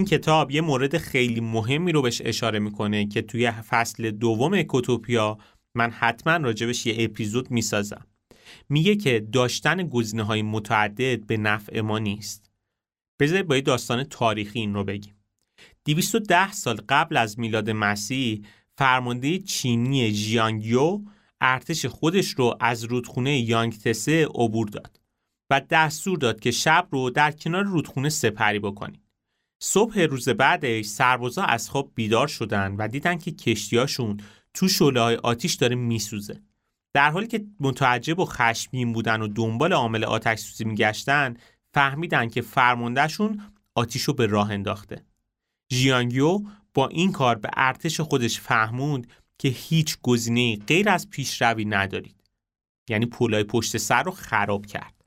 این کتاب یه مورد خیلی مهمی رو بهش اشاره می‌کنه که توی فصل دوم اکوتوپیا من حتما راجبش یه اپیزود می‌سازم. میگه که داشتن گزینه های متعدد به نفع ما نیست. بذارید با یه داستان تاریخی این رو بگیم. 210 سال قبل از میلاد مسیح فرمانده چینی ژیانگیو ارتش خودش رو از رودخونه یانگ تسه عبور داد و دستور داد که شب رو در کنار رودخونه سپری بکنید صبح روز بعدش سربازا از خواب بیدار شدن و دیدن که کشتیاشون تو شعله های آتیش داره میسوزه. در حالی که متعجب و خشمگین بودن و دنبال عامل آتش سوزی میگشتن فهمیدن که فرماندهشون آتیش رو به راه انداخته. ژیانگیو با این کار به ارتش خودش فهموند که هیچ گزینه غیر از پیشروی ندارید. یعنی پولای پشت سر رو خراب کرد.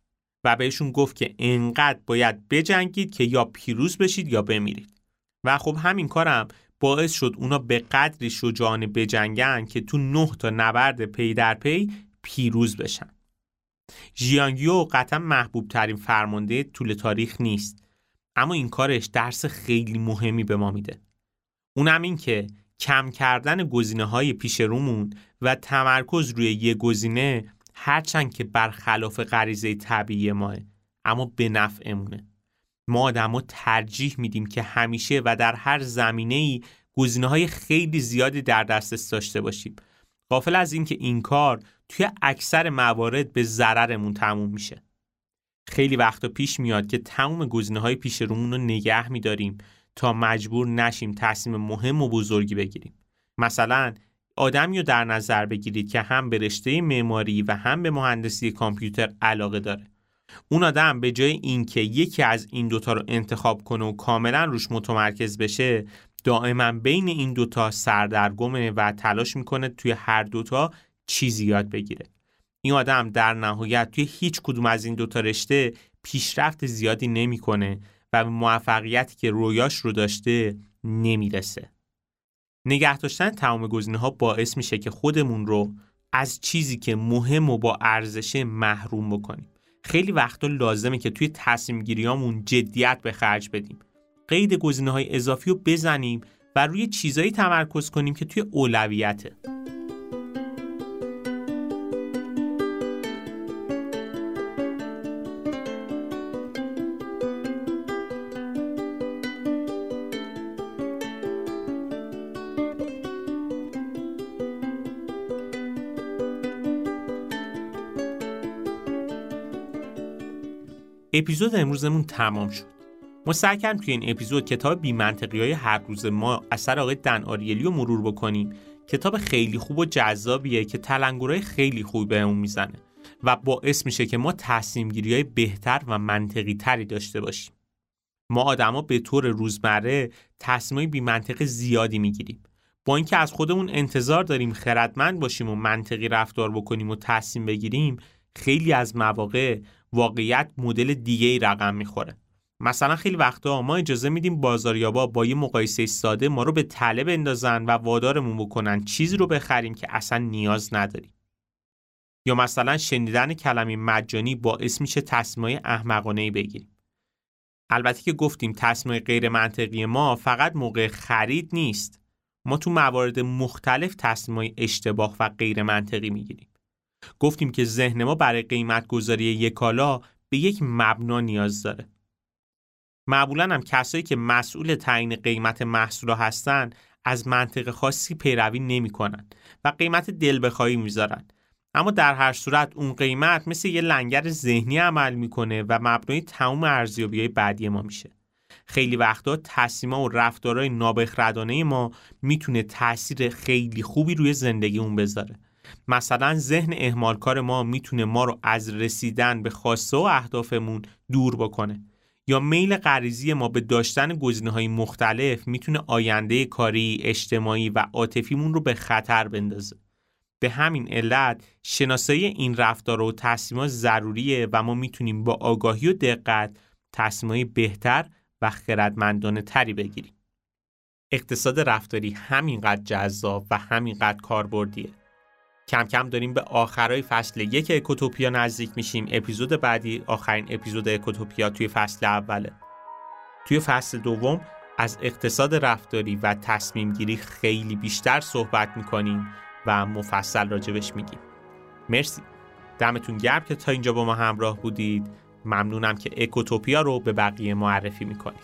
و بهشون گفت که انقدر باید بجنگید که یا پیروز بشید یا بمیرید. و خب همین کارم باعث شد اونا به قدری شجاعانه بجنگن که تو نه تا نبرد پی در پی پیروز بشن. ژیانگیو قطعا محبوب ترین فرمانده طول تاریخ نیست. اما این کارش درس خیلی مهمی به ما میده. اونم این که کم کردن گزینه های پیش رومون و تمرکز روی یه گزینه هرچند که برخلاف غریزه طبیعی ماه اما به نفعمونه. ما آدما ترجیح میدیم که همیشه و در هر زمینه ای گزینه های خیلی زیادی در دسترس داشته باشیم. غافل از اینکه این کار توی اکثر موارد به ضررمون تموم میشه. خیلی وقتا پیش میاد که تمام گزینه های پیش رومون رو نگه میداریم تا مجبور نشیم تصمیم مهم و بزرگی بگیریم. مثلا آدمی رو در نظر بگیرید که هم به رشته معماری و هم به مهندسی کامپیوتر علاقه داره. اون آدم به جای اینکه یکی از این دوتا رو انتخاب کنه و کاملا روش متمرکز بشه دائما بین این دوتا سردرگمه و تلاش می‌کنه توی هر دوتا چیزی یاد بگیره. این آدم در نهایت توی هیچ کدوم از این دوتا رشته پیشرفت زیادی نمی‌کنه و موفقیتی که رویاش رو داشته نمی‌رسه. نگه داشتن تمام گزینه ها باعث میشه که خودمون رو از چیزی که مهم و با ارزشه محروم بکنیم. خیلی وقتا لازمه که توی تصمیم گیریامون جدیت به خرج بدیم. قید گزینه های اضافی رو بزنیم و روی چیزایی تمرکز کنیم که توی اولویته. اپیزود امروزمون تمام شد. ما سعی کردیم توی این اپیزود کتاب بیمنطقی های هر روز ما اثر آقای دن آریلی رو مرور بکنیم. کتاب خیلی خوب و جذابیه که تلنگرهای خیلی خوبی بهمون می‌زنه و باعث میشه که ما تصمیم گیری های بهتر و منطقی تری داشته باشیم. ما آدما به طور روزمره تصمیم بی منطق زیادی می‌گیریم. با اینکه از خودمون انتظار داریم خردمند باشیم و منطقی رفتار بکنیم و تصمیم بگیریم خیلی از مواقع واقعیت مدل دیگه ای رقم می‌خوره. مثلا خیلی وقتا ما اجازه میدیم بازاریابا با یه مقایسه ساده ما رو به طلب بندازن و وادارمون بکنن چیزی رو بخریم که اصلا نیاز نداریم. یا مثلا شنیدن کلمه مجانی باعث میشه تصمیمای احمقانه بگیریم. البته که گفتیم تصمیم غیر منطقی ما فقط موقع خرید نیست. ما تو موارد مختلف تصمیمای اشتباه و غیر منطقی می‌گیریم. گفتیم که ذهن ما برای قیمت گذاری یک کالا به یک مبنا نیاز داره. معمولا هم کسایی که مسئول تعیین قیمت محصول هستن از منطق خاصی پیروی نمی‌کنن و قیمت دل بخواهی می‌ذارن. اما در هر صورت اون قیمت مثل یه لنگر ذهنی عمل می‌کنه و مبنای تمام ارزیابی های بعدی ما میشه. خیلی وقتا تصمیما و رفتارهای نابخردانه ما می‌تونه تاثیر خیلی خوبی روی زندگی اون بذاره. مثلا ذهن اهمالکار ما می‌تونه ما رو از رسیدن به خواسته و اهدافمون دور بکنه یا میل غریزی ما به داشتن گزینه های مختلف می‌تونه آینده کاری، اجتماعی و عاطفیمون رو به خطر بندازه. به همین علت شناسایی این رفتار و تصمیمات ضروریه و ما می‌تونیم با آگاهی و دقت تصمیمات بهتر و خردمندانه تری بگیریم. اقتصاد رفتاری همینقدر جذاب و همینقدر کاربردیه. کم کم داریم به آخرای فصل یک اکوتوپیا نزدیک میشیم. اپیزود بعدی آخرین اپیزود اکوتوپیا توی فصل اوله. توی فصل دوم از اقتصاد رفتاری و تصمیم گیری خیلی بیشتر صحبت می‌کنیم و مفصل راجبش میگیم. مرسی. دمتون گرم که تا اینجا با ما همراه بودید. ممنونم که اکوتوپیا رو به بقیه معرفی می‌کنید.